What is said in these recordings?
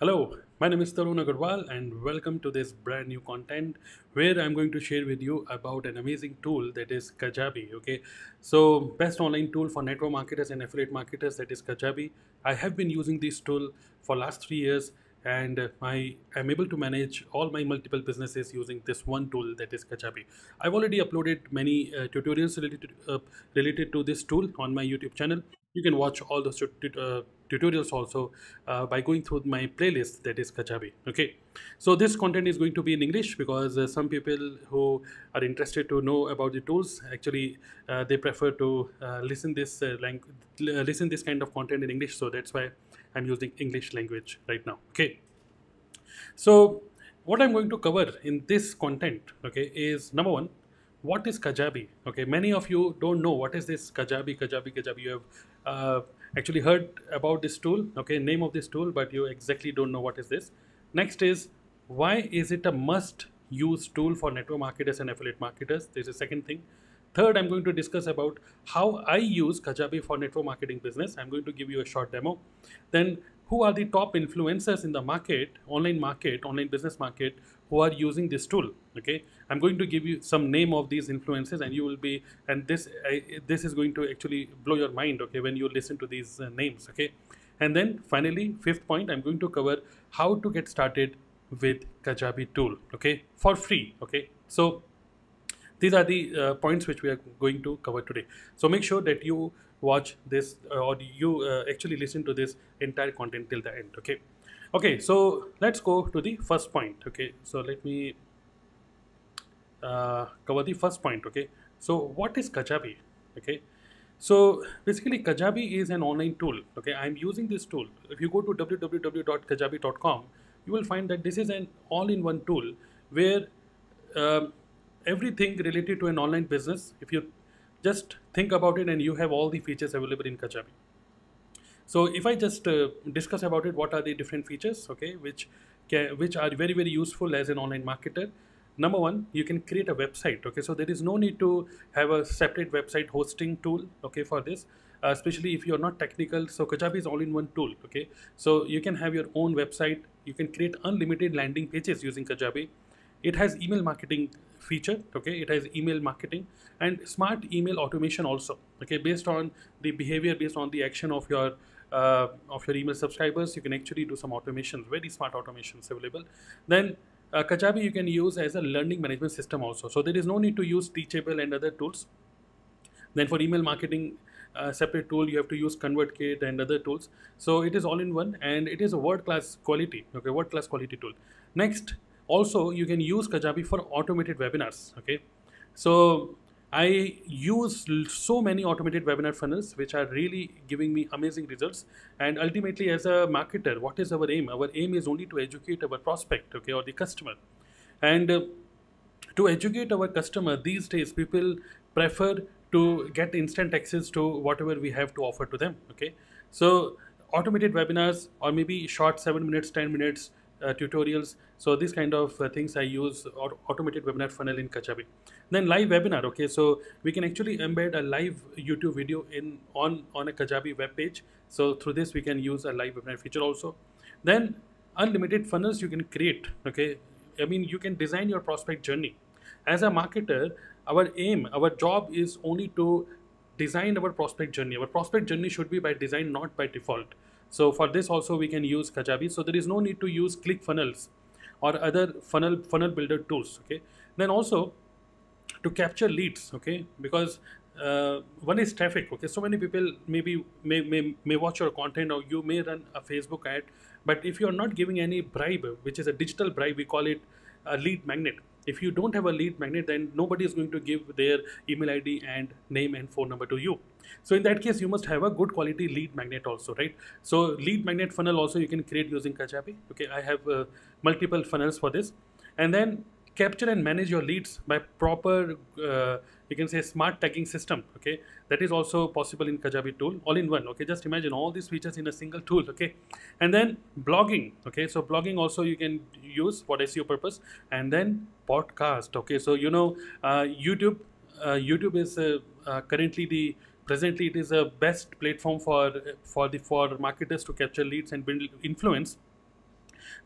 Hello, my name is Tarun Agarwal and welcome to this brand new content where I'm going to share with you about an amazing tool that is Kajabi. Okay, so best online tool for network marketers and affiliate marketers that is Kajabi. I have been using this tool for last three years and I am able to manage all my multiple businesses using this one tool that is Kajabi. I've already uploaded many uh, tutorials related uh, related to this tool on my YouTube channel. You can watch all those uh, tutorials also uh, by going through my playlist that is Kajabi. Okay, so this content is going to be in English because uh, some people who are interested to know about the tools actually uh, they prefer to uh, listen this uh, language listen this kind of content in English. So that's why I'm using English language right now. Okay, so what I'm going to cover in this content okay is number one what is Kajabi? Okay, many of you don't know what is this Kajabi, Kajabi, Kajabi. You have uh, actually heard about this tool, okay, name of this tool, but you exactly don't know what is this. Next is why is it a must use tool for network marketers and affiliate marketers? This is second thing. Third, I'm going to discuss about how I use Kajabi for network marketing business. I'm going to give you a short demo. Then who are the top influencers in the market, online market, online business market, who are using this tool. Okay, I'm going to give you some name of these influences and you will be, and this I, this is going to actually blow your mind. Okay, when you listen to these uh, names. Okay, and then finally, fifth point, I'm going to cover how to get started with Kajabi tool. Okay, for free. Okay, so these are the uh, points which we are going to cover today. So make sure that you watch this uh, or you uh, actually listen to this entire content till the end okay okay so let's go to the first point okay? So let me uh, cover the first point okay? So what is kajabi okay? So basically kajabi is an online tool okay? I'm using this tool. If you go to www.kajabi.com you will find that this is an all-in-one tool where um, everything related to an online business if you just think about it and you have all the features available in Kajabi. So if I just uh, discuss about it, what are the different features, okay, which can, which are very very useful as an online marketer. Number one, you can create a website. Okay, so there is no need to have a separate website hosting tool. Okay, for this, uh, especially if you're not technical. So Kajabi is all-in-one tool. Okay, so you can have your own website. You can create unlimited landing pages using Kajabi. It has email marketing feature okay it has email marketing and smart email automation also okay based on the behavior based on the action of your uh, of your email subscribers you can actually do some automations very smart automations available. Then uh, kajabi you can use as a learning management system also. So there is no need to use teachable and other tools. Then for email marketing uh, separate tool you have to use convertkit and other tools. So it is all in one and it is a world class quality okay world class quality tool. Next also you can use kajabi for automated webinars okay. So i use so many automated webinar funnels which are really giving me amazing results. And ultimately as a marketer what is our aim? Our aim is only to educate our prospect okay or the customer. And uh, to educate our customer these days people prefer to get instant access to whatever we have to offer to them okay? So automated webinars or maybe short 7 minutes 10 minutes uh, tutorials. So these kind of uh, things I use or automated webinar funnel in Kajabi. Then live webinar. Okay, so we can actually embed a live YouTube video in on on a Kajabi web page. So through this we can use a live webinar feature also. Then unlimited funnels you can create. Okay, I mean you can design your prospect journey. As a marketer, our aim, our job is only to design our prospect journey. Our prospect journey should be by design, not by default. So for this also we can use Kajabi. So there is no need to use ClickFunnels or other funnel funnel builder tools. Okay. Then also to capture leads. Okay, because uh, one is traffic. Okay, so many people maybe may, may may watch your content or you may run a Facebook ad, but if you are not giving any bribe, which is a digital bribe, we call it a lead magnet if you don't have a lead magnet then nobody is going to give their email id and name and phone number to you. So in that case you must have a good quality lead magnet also right? So lead magnet funnel also you can create using kajabi. Okay i have uh, multiple funnels for this. And then capture and manage your leads by proper uh, you can say smart tagging system okay? That is also possible in kajabi tool all in one okay? Just imagine all these features in a single tool okay? And then blogging okay? So blogging also you can use for seo purpose. And then podcast okay? So you know uh, youtube uh, youtube is uh, uh, currently the presently it is a best platform for for the for marketers to capture leads and build influence.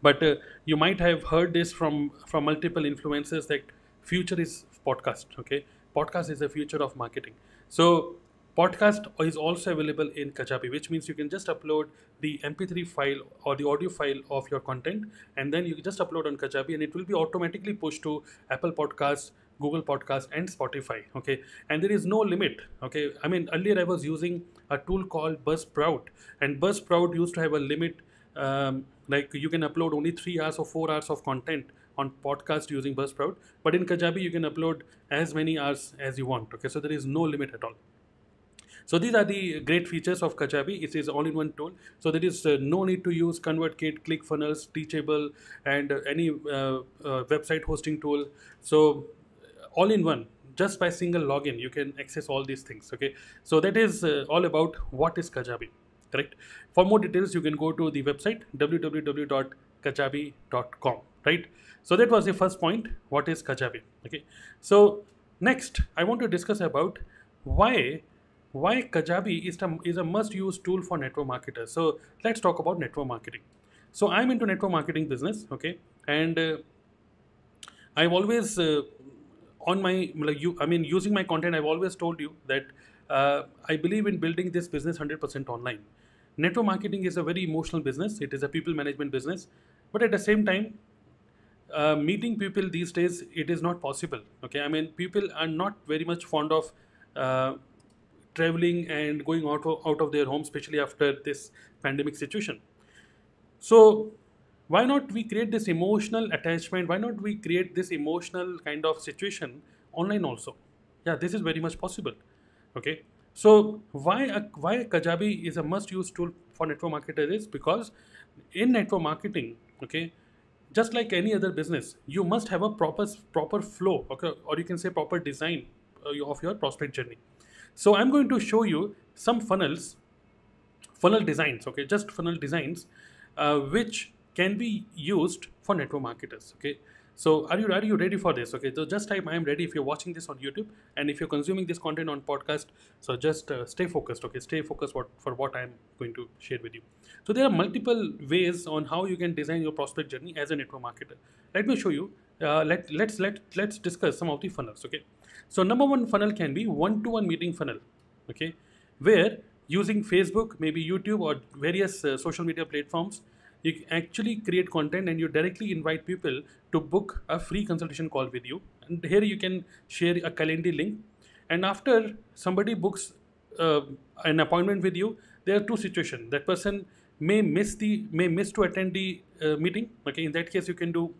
But uh, you might have heard this from from multiple influencers that future is podcast okay podcast is the future of marketing. So podcast is also available in kajabi which means you can just upload the mp3 file or the audio file of your content and then you just upload on kajabi and it will be automatically pushed to apple podcasts google podcast and spotify okay? And there is no limit okay? I mean earlier i was using a tool called buzzsprout and buzzsprout used to have a limit um, like you can upload only three hours or four hours of content on podcast using buzzsprout but in kajabi you can upload as many hours as you want okay so there is no limit at all so these are the great features of Kajabi. It is all-in-one tool. So there is uh, no need to use ConvertKit, ClickFunnels, Teachable, and uh, any uh, uh website hosting tool. So all-in-one, just by single login, you can access all these things. Okay. So that is uh, all about what is Kajabi. Correct. For more details, you can go to the website www.kajabi.com. Right. So that was the first point. What is Kajabi? Okay. So next, I want to discuss about why why Kajabi is, a, is a must-use tool for network marketers. So let's talk about network marketing. So I'm into network marketing business, okay, and uh, I've always uh, on my like you, I mean, using my content, I've always told you that uh, I believe in building this business 100% online. Network marketing is a very emotional business. It is a people management business, but at the same time, uh, meeting people these days it is not possible. Okay, I mean, people are not very much fond of uh, traveling and going out of, out of their home, especially after this pandemic situation. So, why not we create this emotional attachment? Why not we create this emotional kind of situation online also? Yeah, this is very much possible. Okay. So why why Kajabi is a must-use tool for network marketers is because in network marketing, okay, just like any other business, you must have a proper proper flow, okay, or you can say proper design uh, of your prospect journey. So I'm going to show you some funnels, funnel designs, okay, just funnel designs, uh, which can be used for network marketers, okay. So are you are you ready for this? Okay, so just type I am ready if you're watching this on YouTube and if you're consuming this content on podcast. So just uh, stay focused. Okay, stay focused what, for what I'm going to share with you. So there are multiple ways on how you can design your prospect journey as a network marketer. Let me show you. Uh, let let's let let's discuss some of the funnels. Okay, so number one funnel can be one-to-one meeting funnel. Okay, where using Facebook, maybe YouTube or various uh, social media platforms, you actually create content and you directly invite people to book a free consultation call with you. And here you can share a calendar link. And after somebody books uh, an appointment with you there are two situations. That person may miss the may miss to attend the uh, meeting. Okay in that case you can do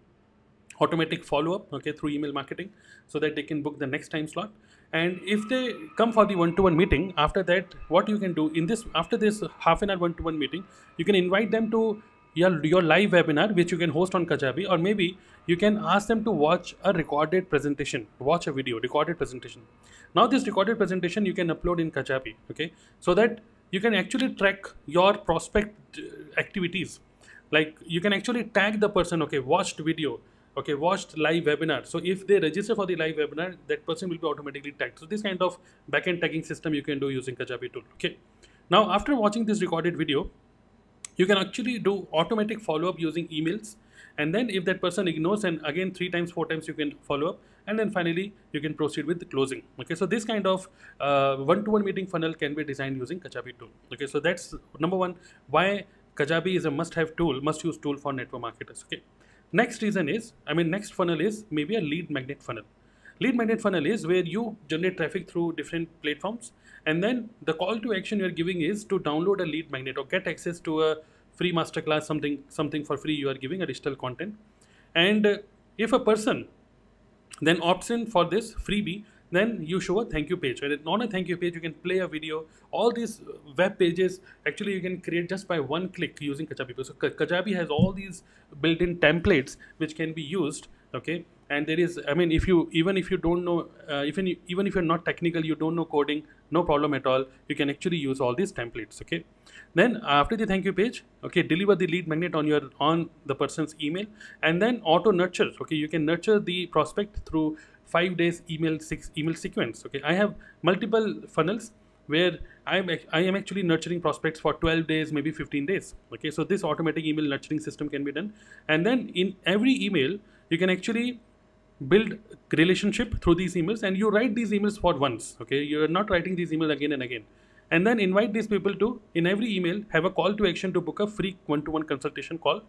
automatic follow-up okay through email marketing so that they can book the next time slot. And if they come for the one-to-one meeting after that what you can do in this after this half an hour one-to-one meeting you can invite them to your, your live webinar which you can host on Kajabi or maybe you can ask them to watch a recorded presentation watch a video recorded presentation. Now this recorded presentation you can upload in Kajabi okay? So that you can actually track your prospect uh, activities. Like you can actually tag the person okay watched video okay watched live webinar. So if they register for the live webinar that person will be automatically tagged. So this kind of backend tagging system you can do using kajabi tool okay? Now after watching this recorded video you can actually do automatic follow-up using emails. And then if that person ignores and again three times four times you can follow up. And then finally you can proceed with the closing. Okay so this kind of uh, one-to-one meeting funnel can be designed using kajabi tool. Okay so that's number one why kajabi is a must-have tool must-use tool for network marketers. Okay next reason is i mean next funnel is maybe a lead magnet funnel. Lead magnet funnel is where you generate traffic through different platforms. And then the call to action you're giving is to download a lead magnet or get access to a free masterclass something something for free you are giving a digital content. And uh, if a person then opts in for this freebie then you show a thank you page. And on a thank you page you can play a video. All these web pages actually you can create just by one click using kajabi. So kajabi has all these built-in templates which can be used okay and there is i mean if you even if you don't know uh, even even if you're not technical you don't know coding no problem at all. You can actually use all these templates okay? Then after the thank you page okay deliver the lead magnet on your on the person's email. And then auto nurture okay? You can nurture the prospect through five days email six email sequence okay? I have multiple funnels where I'm I am actually nurturing prospects for 12 days, maybe 15 days. Okay, so this automatic email nurturing system can be done, and then in every email you can actually build relationship through these emails, and you write these emails for once. Okay, you are not writing these emails again and again, and then invite these people to in every email have a call to action to book a free one-to-one consultation call.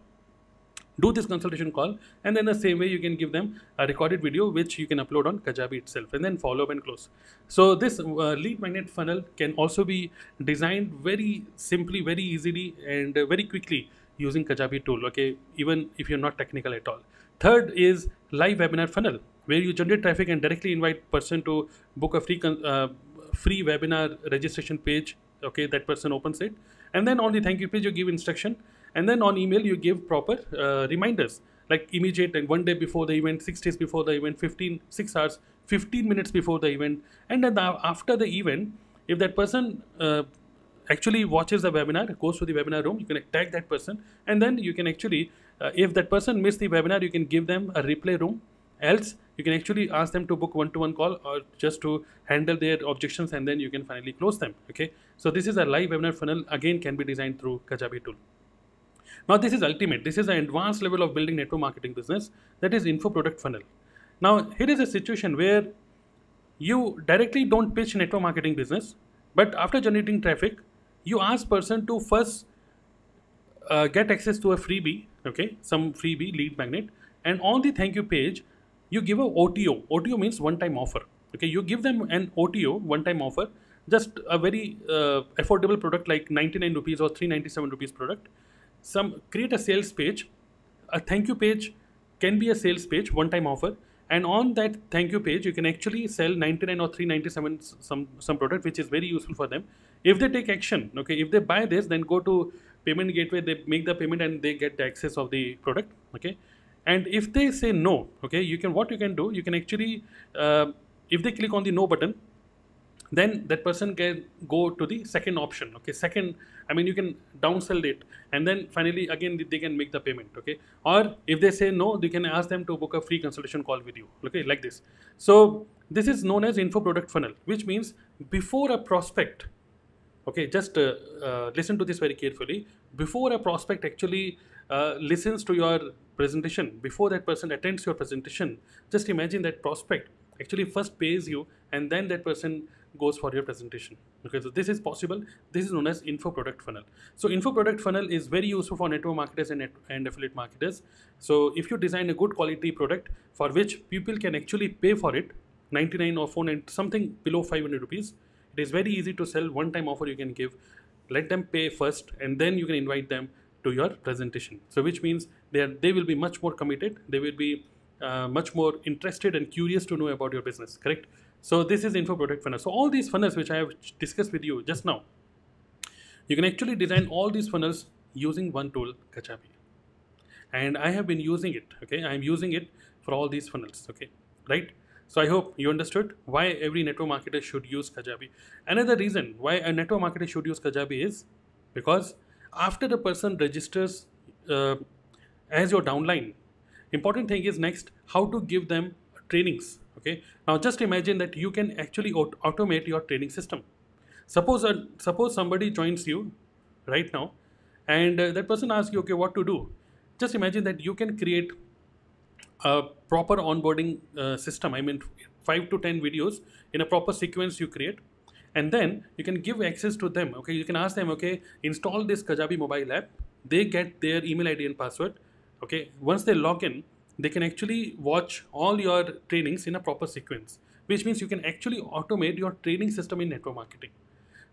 Do this consultation call and then the same way you can give them a recorded video which you can upload on kajabi itself and then follow up and close. So this uh, lead magnet funnel can also be designed very simply very easily and uh, very quickly using kajabi tool okay? Even if you're not technical at all third is live webinar funnel where you generate traffic and directly invite person to book a free uh, free webinar registration page okay that person opens it. And then on the thank you page you give instruction. And then on email you give proper uh, reminders like immediate and one day before the event six days before the event 15 6 hours 15 minutes before the event. And then the, after the event if that person uh, actually watches the webinar goes to the webinar room you can tag that person. And then you can actually uh, if that person missed the webinar you can give them a replay room else you can actually ask them to book one-to-one call or just to handle their objections and then you can finally close them okay so this is a live webinar funnel again can be designed through kajabi tool now this is ultimate. This is an advanced level of building network marketing business. That is info product funnel. Now here is a situation where you directly don't pitch network marketing business, but after generating traffic, you ask person to first uh, get access to a freebie, okay, some freebie lead magnet, and on the thank you page, you give a OTO. OTO means one-time offer. Okay, you give them an OTO, one-time offer, just a very uh, affordable product like 99 rupees or 397 rupees product. Some create a sales page. A thank you page can be a sales page one time offer. And on that thank you page you can actually sell 99 or 397 some some product which is very useful for them. If they take action okay if they buy this then go to payment gateway they make the payment and they get the access of the product okay? And if they say no okay you can what you can do you can actually uh, if they click on the no button then that person can go to the second option okay? Second i mean you can downsell it and then finally again they can make the payment okay? Or if they say no you can ask them to book a free consultation call with you okay? Like this. So this is known as info product funnel which means before a prospect okay just uh, uh, listen to this very carefully. Before a prospect actually uh, listens to your presentation before that person attends your presentation just imagine that prospect actually first pays you and then that person goes for your presentation. Okay so this is possible. This is known as info product funnel. So info product funnel is very useful for network marketers and, and affiliate marketers. So if you design a good quality product for which people can actually pay for it 99 or 490 something below 500 rupees it is very easy to sell one time offer you can give let them pay first and then you can invite them to your presentation so which means they are they will be much more committed they will be uh, much more interested and curious to know about your business correct so this is info product funnel. So all these funnels which I have discussed with you just now, you can actually design all these funnels using one tool, Kajabi. And I have been using it, okay? I'm using it for all these funnels, okay? Right? So I hope you understood why every network marketer should use Kajabi. Another reason why a network marketer should use Kajabi is because after the person registers uh, as your downline, important thing is next how to give them trainings okay? Now just imagine that you can actually aut- automate your training system. Suppose uh, suppose somebody joins you right now and uh, that person asks you okay what to do? Just imagine that you can create a proper onboarding uh, system i mean 5 to 10 videos in a proper sequence you create. And then you can give access to them okay? You can ask them okay install this kajabi mobile app. They get their email id and password okay? Once they log in they can actually watch all your trainings in a proper sequence which means you can actually automate your training system in network marketing.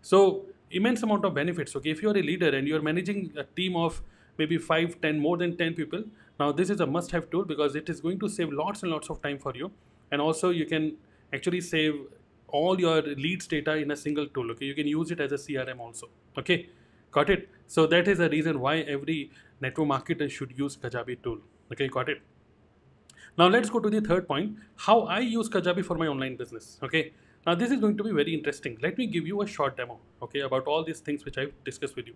So immense amount of benefits okay? If you're a leader and you're managing a team of maybe 5 10 more than 10 people now this is a must have tool because it is going to save lots and lots of time for you and also you can actually save all your leads data in a single tool okay you can use it as a crm also okay got it so that is the reason why every network marketer should use kajabi tool okay got it now let's go to the third point, how I use Kajabi for my online business. Okay. Now this is going to be very interesting. Let me give you a short demo, okay, about all these things which I've discussed with you.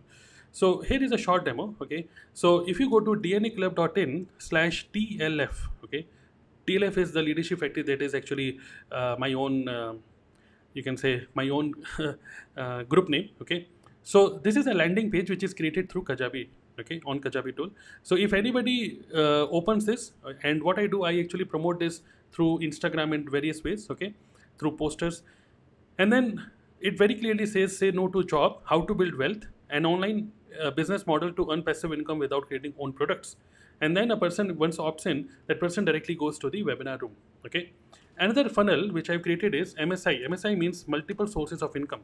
So here is a short demo, okay. So if you go to dnaclub.in slash TLF, okay, TLF is the leadership factory that is actually uh, my own uh, you can say my own uh, group name okay? So this is a landing page which is created through kajabi okay? On kajabi tool. So if anybody uh, opens this uh, and what i do i actually promote this through instagram in various ways okay? Through posters. And then it very clearly says say no to job how to build wealth an online uh, business model to earn passive income without creating own products. And then a person once opts in that person directly goes to the webinar room okay? Another funnel which i've created is msi msi means multiple sources of income.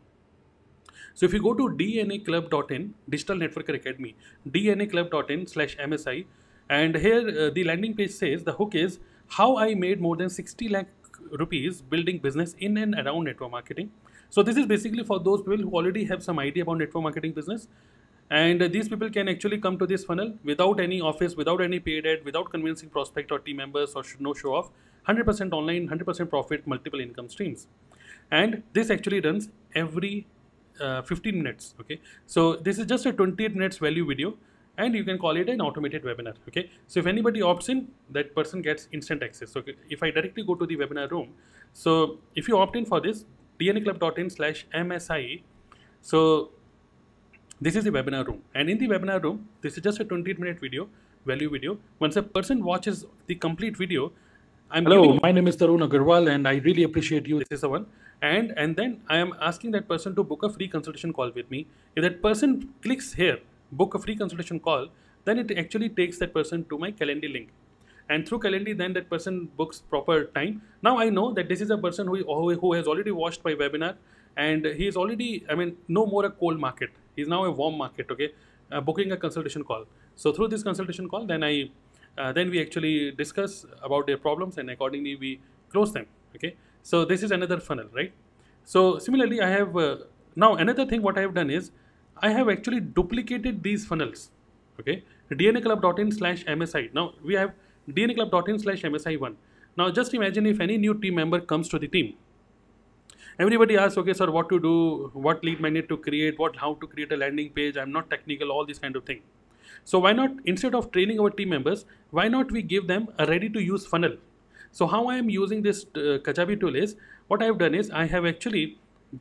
So if you go to dnaclub.in digital networker academy dnaclub.in slash msi and here uh, the landing page says the hook is how i made more than 60 lakh rupees building business in and around network marketing so this is basically for those people who already have some idea about network marketing business. And these people can actually come to this funnel without any office without any paid ad without convincing prospect or team members or no show off. 100% online 100% profit multiple income streams. And this actually runs every uh, 15 minutes okay? So this is just a 28 minutes value video and you can call it an automated webinar okay? So if anybody opts in that person gets instant access so if i directly go to the webinar room so if you opt in for this dnaclub.in slash msi so this is the webinar room. And in the webinar room this is just a 28 minute video value video. Once a person watches the complete video i'm hello my name is tarun agarwal and i really appreciate you. This is the one. And and then i am asking that person to book a free consultation call with me. If that person clicks here book a free consultation call, then it actually takes that person to my Calendly link. And through Calendly, then that person books proper time. Now I know that this is a person who, who has already watched my webinar and he is already, I mean, no more a cold market. He's now a warm market, okay? Uh, booking a consultation call. So through this consultation call, then I, uh, then we actually discuss about their problems and accordingly we close them, okay? So this is another funnel, right? So similarly, I have, uh, now another thing what I have done is I have actually duplicated these funnels. Okay, dnaclub.in slash MSI. Now we have dnaclub.in slash MSI1. Now just imagine if any new team member comes to the team. Everybody asks, okay, sir, what to do, what lead magnet to create, what how to create a landing page. I'm not technical, all this kind of thing. So why not instead of training our team members, why not we give them a ready to use funnel? So how I am using this uh, Kajabi tool is what I have done is I have actually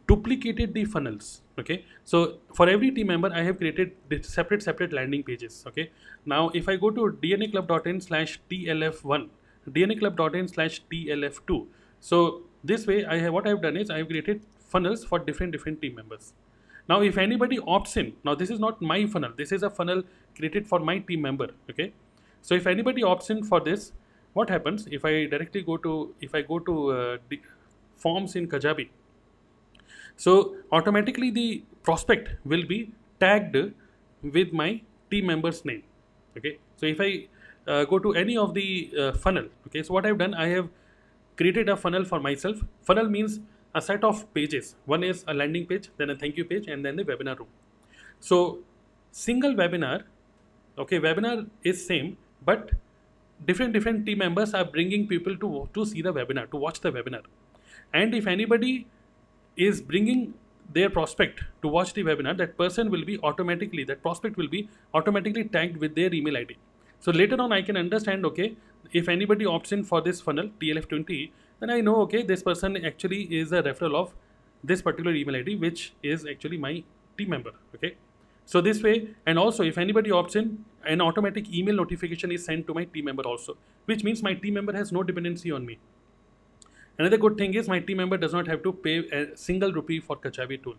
duplicated the funnels okay? So for every team member i have created separate separate landing pages okay? Now if i go to dnaclub.in slash tlf1 dnaclub.in slash tlf2 so this way i have what i've done is i've created funnels for different different team members. Now if anybody opts in now this is not my funnel this is a funnel created for my team member okay? So if anybody opts in for this what happens if i directly go to if i go to uh, forms in kajabi so automatically the prospect will be tagged with my team member's name. Okay. So if I uh, go to any of the uh, funnel, okay. So what I've done, I have created a funnel for myself. Funnel means a set of pages. One is a landing page, then a thank you page, and then the webinar room. So single webinar, okay, webinar is same, but different different team members are bringing people to to see the webinar, to watch the webinar. And if anybody is bringing their prospect to watch the webinar, that person will be automatically, that prospect will be automatically tagged with their email ID. So later on, I can understand, okay, if anybody opts in for this funnel, TLF20, then I know, okay, this person actually is a referral of this particular email ID, which is actually my team member, okay. So this way, and also if anybody opts in, an automatic email notification is sent to my team member also, which means my team member has no dependency on me. Another good thing is my team member does not have to pay a single rupee for Kajabi tool.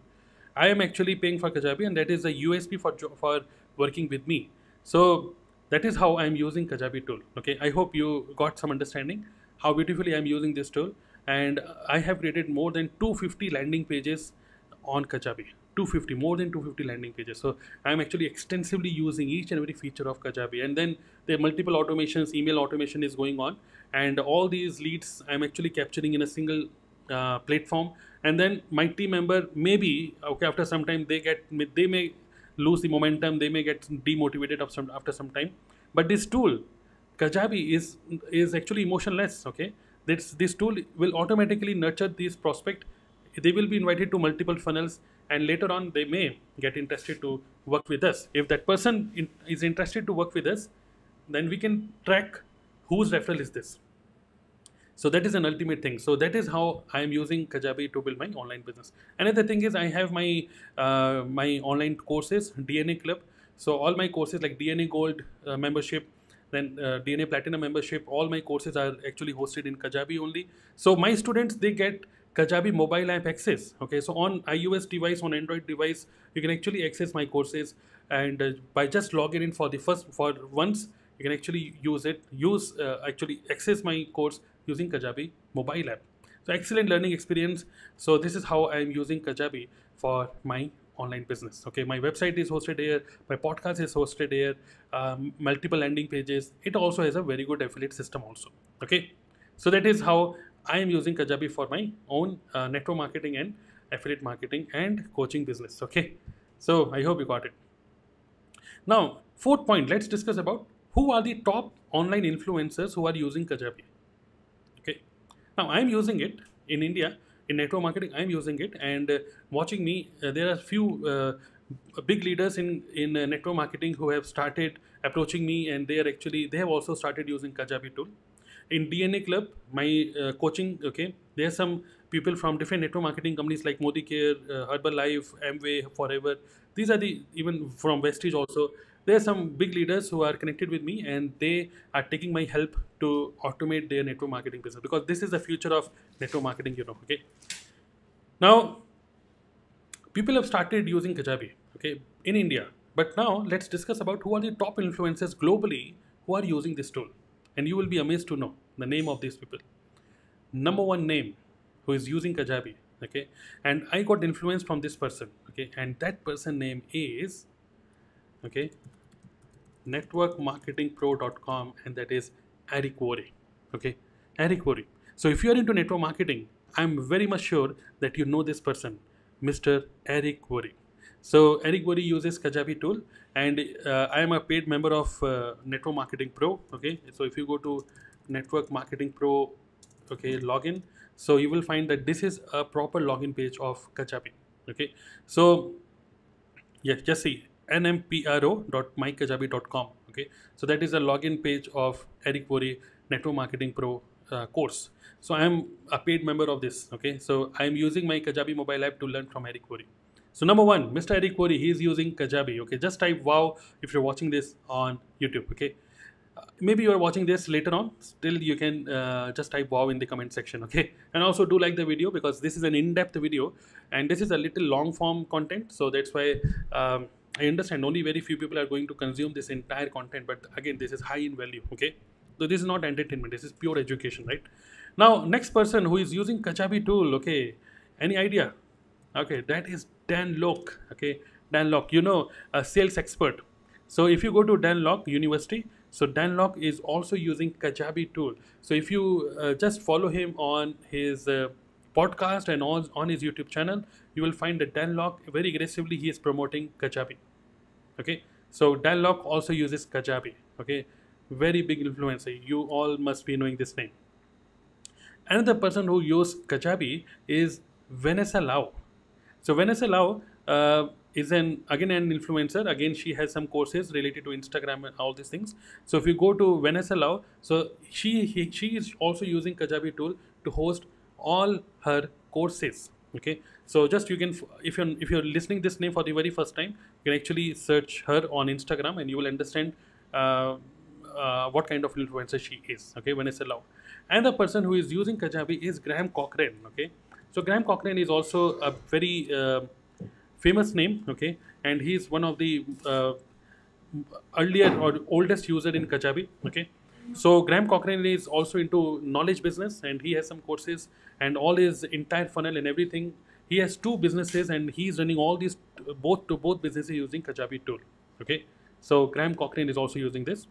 I am actually paying for Kajabi and that is a USP for, for working with me. So that is how I am using Kajabi tool. Okay, I hope you got some understanding how beautifully I am using this tool and I have created more than 250 landing pages on Kajabi. 250 more than 250 landing pages so i'm actually extensively using each and every feature of kajabi and then there are multiple automations email automation is going on and all these leads i'm actually capturing in a single uh, platform. And then my team member maybe okay after some time they get they may lose the momentum they may get demotivated after some, after some time. But this tool kajabi is is actually emotionless okay? This this tool will automatically nurture this prospect. They will be invited to multiple funnels and later on they may get interested to work with us. If that person in, is interested to work with us then we can track whose referral is this So that is an ultimate thing. So that is how I am using Kajabi to build my online business. Another thing is I have my uh, my online courses, DNA Club. So all my courses like DNA Gold uh, membership, then uh, DNA Platinum membership, all my courses are actually hosted in Kajabi only. So my students they get Kajabi mobile app access. Okay, so on iOS device, on Android device, you can actually access my courses, and uh, by just logging in for the first for once, you can actually use it. Use uh, actually access my course using Kajabi mobile app. So excellent learning experience. So this is how I am using Kajabi for my online business. Okay, my website is hosted here, my podcast is hosted here, um, multiple landing pages. It also has a very good affiliate system also. Okay, so that is how I am using Kajabi for my own uh, network marketing and affiliate marketing and coaching business. Okay, so I hope you got it. Now, fourth point, let's discuss about who are the top online influencers who are using Kajabi. Okay, now I'm using it in India in network marketing. I'm using it and uh, watching me. Uh, there are few uh, big leaders in in uh, network marketing who have started approaching me, and they are actually they have also started using Kajabi tool. In DNA Club, my uh, coaching, okay, there are some people from different network marketing companies like Modicare, uh, Herbalife, Amway, Forever. These are the even from Vestige also there are some big leaders who are connected with me and they are taking my help to automate their network marketing business because this is the future of network marketing you know okay? Now people have started using kajabi okay in india. But now let's discuss about who are the top influencers globally who are using this tool. And you will be amazed to know the name of these people. Number one name who is using kajabi okay? And i got influence from this person okay? And that person name is okay. networkmarketingpro.com and that is Eric Worre okay. Eric Worre so if you are into network marketing I'm very much sure that you know this person Mr. Eric Worre so Eric Worre uses Kajabi tool and uh, I am a paid member of uh, Network Marketing Pro. Okay. So if you go to Network Marketing Pro okay login so you will find that this is a proper login page of Kajabi. Okay. So yes just see nmpro.mykajabi.com okay? So that is a login page of eric Worre network marketing pro uh, course. So i am a paid member of this okay? So i am using my kajabi mobile app to learn from eric Worre. So number one mr eric Worre he is using kajabi okay? Just type wow if you're watching this on youtube okay? Uh, maybe you are watching this later on still you can uh, just type wow in the comment section okay? And also do like the video because this is an in-depth video and this is a little long form content. So that's why um, I understand only very few people are going to consume this entire content, but again, this is high in value. Okay, so this is not entertainment. This is pure education, right? Now, next person who is using Kajabi tool. Okay, any idea? Okay, that is Dan Lok. Okay, Dan Lok. You know, a sales expert. So if you go to Dan Lok University, so Dan Lok is also using Kajabi tool. So if you uh, just follow him on his uh, podcast and on, on his YouTube channel, you will find that Dan Lok very aggressively he is promoting Kajabi. Okay, so Dan Lok also uses Kajabi. Okay, very big influencer. You all must be knowing this name. Another person who used Kajabi is Vanessa Lau. So Vanessa Lau uh, is an again an influencer. Again, she has some courses related to Instagram and all these things. So if you go to Vanessa Lau, so she he, she is also using Kajabi tool to host all her courses okay? So just you can if you're if you're listening this name for the very first time you can actually search her on instagram and you will understand uh, uh, what kind of influencer she is okay vanessa lau and the person who is using kajabi is graham cochrane okay? So graham cochrane is also a very uh, famous name okay? And he is one of the uh, earlier or oldest user in kajabi okay so Graham Cochrane is also into knowledge business and he has some courses and all his entire funnel and everything. He has two businesses and he's running all these both to both businesses using Kajabi tool. Okay. So Graham Cochrane is also using this.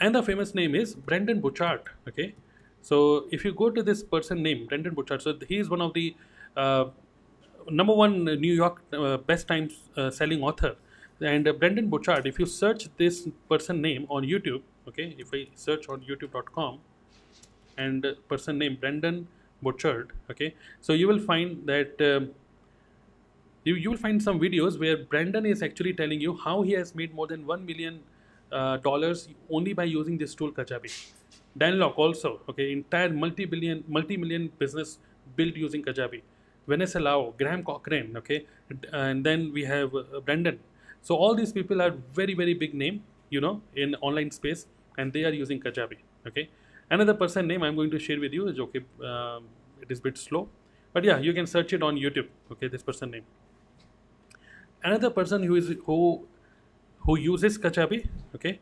And the famous name is Brendon Burchard. Okay. So if you go to this person name, Brendon Burchard, so he is one of the uh, number one New York uh, best times uh, selling author. And uh, Brendon Burchard, if you search this person name on YouTube, okay if I search on youtube.com and person name Brendon Burchard okay so you will find that um, you, you will find some videos where Brandon is actually telling you how he has made more than 1 million uh, dollars only by using this tool Kajabi. Dan Danlock also, okay, entire multi-billion, multi-million business built using Kajabi. Vanessa Lau, Graham Cochrane, okay, and then we have uh, Brandon. So all these people are very very big name, you know, in online space, and they are using Kajabi. Okay, another person name I'm going to share with you is okay. Um, it is a bit slow, but yeah, you can search it on YouTube. Okay, this person name. Another person who is who who uses Kajabi. Okay,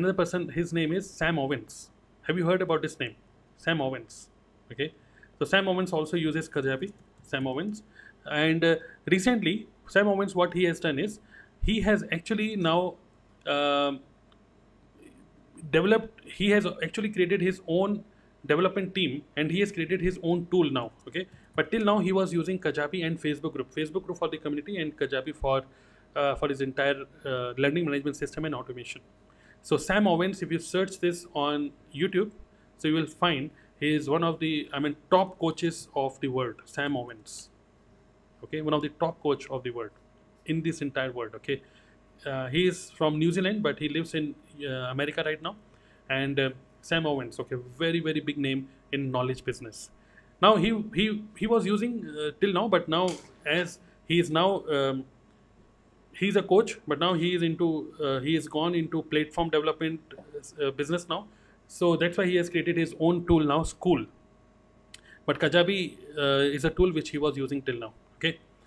another person. His name is Sam Ovens. Have you heard about this name? Sam Ovens. Okay, so Sam Ovens also uses Kajabi. Sam Ovens, and uh, recently Sam Ovens, what he has done is he has actually now. Uh, developed he has actually created his own development team and he has created his own tool now okay? But till now he was using kajabi and facebook group. Facebook group for the community and kajabi for uh, for his entire uh, learning management system and automation. So sam ovens if you search this on youtube so you will find he is one of the i mean top coaches of the world sam ovens. Okay? One of the top coach of the world in this entire world okay uh, he is from new zealand but he lives in uh, america right now and uh, Sam Ovens, okay, very very big name in knowledge business. Now he he he was using uh, till now, but now as he is now um, he's a coach, but now he is into uh, he has gone into platform development uh, business now. So that's why he has created his own tool now, Skool. But Kajabi is a tool which he was using till now.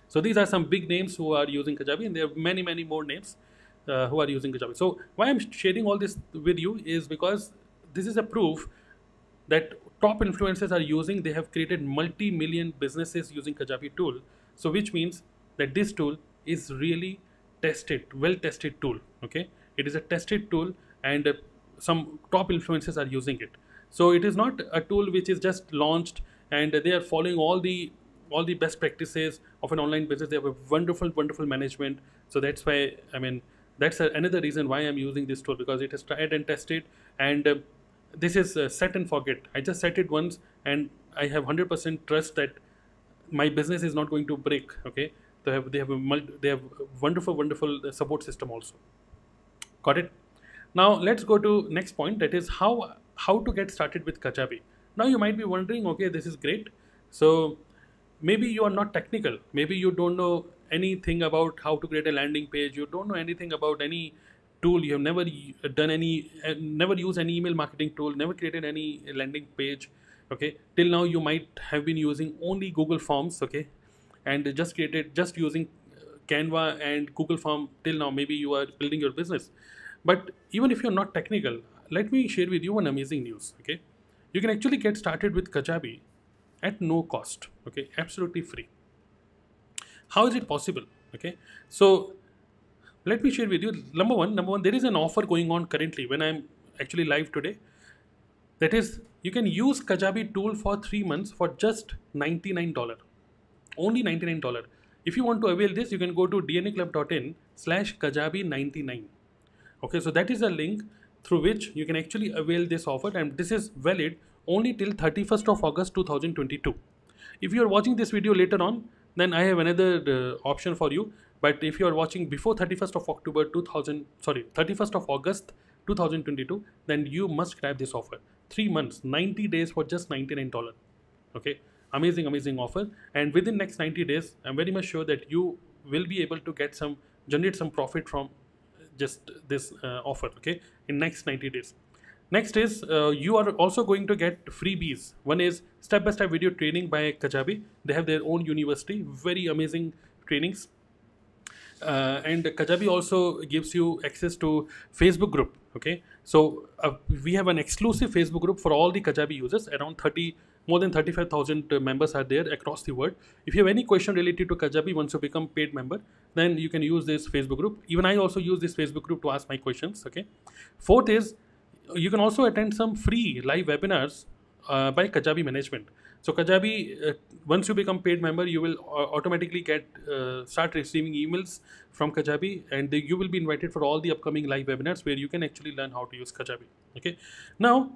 So these are some big names who are using Kajabi, and there are many many more names. Uh, who are using Kajabi. So why I'm sharing all this with you is because this is a proof that top influencers are using they have created multi-million businesses using kajabi tool so which means that this tool is really tested well tested tool okay it is a tested tool and uh, some top influencers are using it so it is not a tool which is just launched and they are following all the all the best practices of an online business they have a wonderful wonderful management so that's why i mean that's a, another reason why i'm using this tool because it has tried and tested and uh, this is uh, set and forget. I just set it once and I have 100% trust that my business is not going to break. Okay, they have they have a multi, they have wonderful wonderful uh, support system also. Got it. Now let's go to next point. That is how how to get started with Kajabi. Now you might be wondering, okay, this is great. So maybe you are not technical. Maybe you don't know anything about how to create a landing page. You don't know anything about any tool. You have never done any uh, never used any email marketing tool never created any landing page okay? Till now you might have been using only google forms okay? And just created just using uh, canva and google form till now maybe you are building your business. But even if you're not technical let me share with you one amazing news okay? You can actually get started with kajabi at no cost okay? Absolutely free. How is it possible okay? So let me share with you number one number one there is an offer going on currently when i'm actually live today. That is you can use kajabi tool for three months for just $99 only $99 if you want to avail this you can go to dnaclub.in slash kajabi 99 okay so that is a link through which you can actually avail this offer and this is valid only till 31st of august 2022 if you are watching this video later on then i have another uh, option for you but if you are watching before 31st of October 2000, sorry, 31st of August 2022, then you must grab this offer. Three months, 90 days for just $99. Okay, amazing, amazing offer. And within next 90 days, I'm very much sure that you will be able to get some, generate some profit from just this uh, offer. Okay, in next 90 days. Next is uh, you are also going to get freebies. One is step-by-step video training by Kajabi. They have their own university, very amazing trainings uh, and Kajabi also gives you access to Facebook group. Okay, so uh, we have an exclusive Facebook group for all the Kajabi users. Around 30, more than 35,000 members are there across the world. If you have any question related to Kajabi once you become paid member, then you can use this Facebook group. Even I also use this Facebook group to ask my questions. Okay. Fourth is you can also attend some free live webinars uh, by Kajabi management. So Kajabi, uh, once you become paid member, you will uh, automatically get uh, start receiving emails from Kajabi, and they, you will be invited for all the upcoming live webinars where you can actually learn how to use Kajabi. Okay, now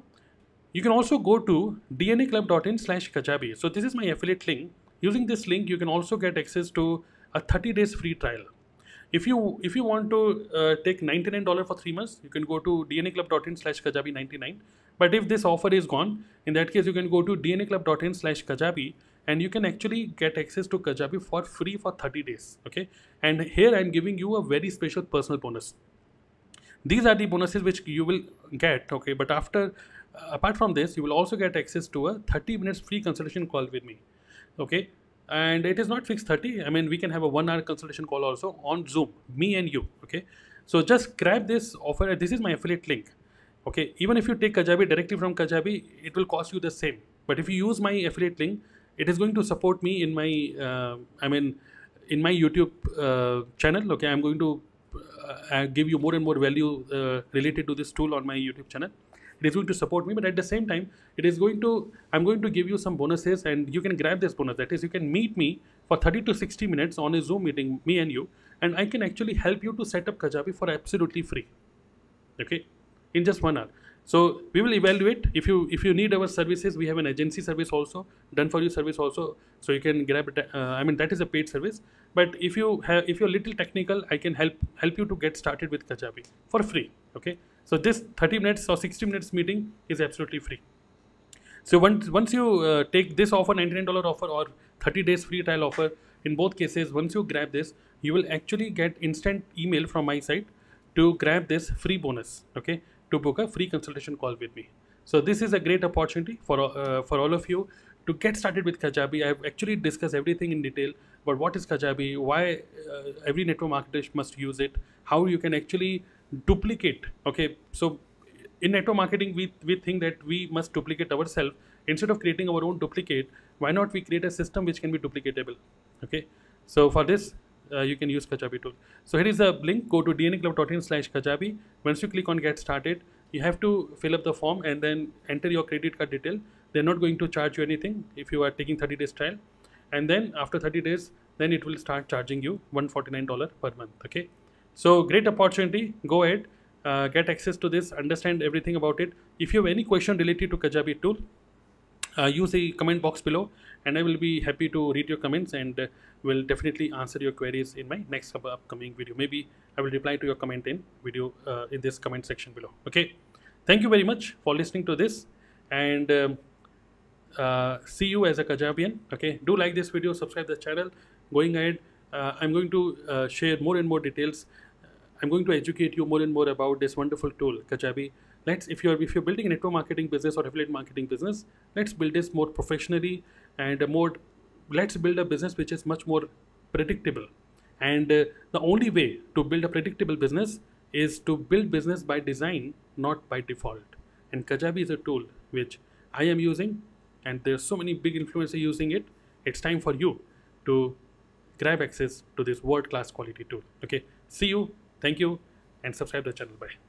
you can also go to dnaclub.in/kajabi. So this is my affiliate link. Using this link, you can also get access to a 30 days free trial. If you if you want to uh, take $99 for three months you can go to dnaclub.in slash kajabi 99 but if this offer is gone in that case you can go to dnaclub.in slash kajabi and you can actually get access to kajabi for free for 30 days okay? And here i'm giving you a very special personal bonus. These are the bonuses which you will get okay? But after uh, apart from this you will also get access to a 30 minutes free consultation call with me okay and it is not fixed 30 i mean we can have a one hour consultation call also on zoom me and you okay? So just grab this offer. This is my affiliate link okay? Even if you take kajabi directly from kajabi it will cost you the same. But if you use my affiliate link it is going to support me in my uh, i mean in my youtube uh, channel okay? I'm going to uh, give you more and more value uh, related to this tool on my youtube channel it is going to support me but at the same time it is going to i'm going to give you some bonuses and you can grab this bonus. That is you can meet me for 30 to 60 minutes on a zoom meeting me and you and i can actually help you to set up kajabi for absolutely free. Okay? In just one hour. So we will evaluate. If you if you need our services we have an agency service also done for you service also so you can grab it uh, i mean that is a paid service. But if you have if you're little technical i can help help you to get started with kajabi for free. Okay so this 30 minutes or 60 minutes meeting is absolutely free. So once once you uh, take this offer $99 offer or 30 days free trial offer in both cases once you grab this you will actually get instant email from my side to grab this free bonus okay to book a free consultation call with me. So this is a great opportunity for uh, for all of you to get started with kajabi. I've actually discussed everything in detail about what is kajabi? Why uh, every network marketer must use it? How you can actually duplicate okay? So in network marketing we we think that we must duplicate ourselves. Instead of creating our own duplicate why not we create a system which can be duplicatable okay? So for this uh, you can use kajabi tool. So here is the link. Go to dnaclub.in slash kajabi. Once you click on get started you have to fill up the form and then enter your credit card detail. They're not going to charge you anything if you are taking 30 days trial. And then after 30 days then it will start charging you $149 per month okay so great opportunity. Go ahead, uh, get access to this, understand everything about it. If you have any question related to Kajabi tool, uh, use the comment box below and I will be happy to read your comments and uh, will definitely answer your queries in my next upcoming video. Maybe I will reply to your comment in video uh, in this comment section below. Okay. Thank you very much for listening to this and um, uh, see you as a Kajabian. Okay. Do like this video, subscribe the channel. Going ahead, uh, I'm going to uh, share more and more details I'm going to educate you more and more about this wonderful tool, Kajabi. Let's, if you're if you're building a network marketing business or affiliate marketing business, let's build this more professionally and more. Let's build a business which is much more predictable. And uh, the only way to build a predictable business is to build business by design, not by default. And Kajabi is a tool which I am using, and there's so many big influencers using it. It's time for you to grab access to this world-class quality tool. Okay, see you Thank you and subscribe to the channel. Bye.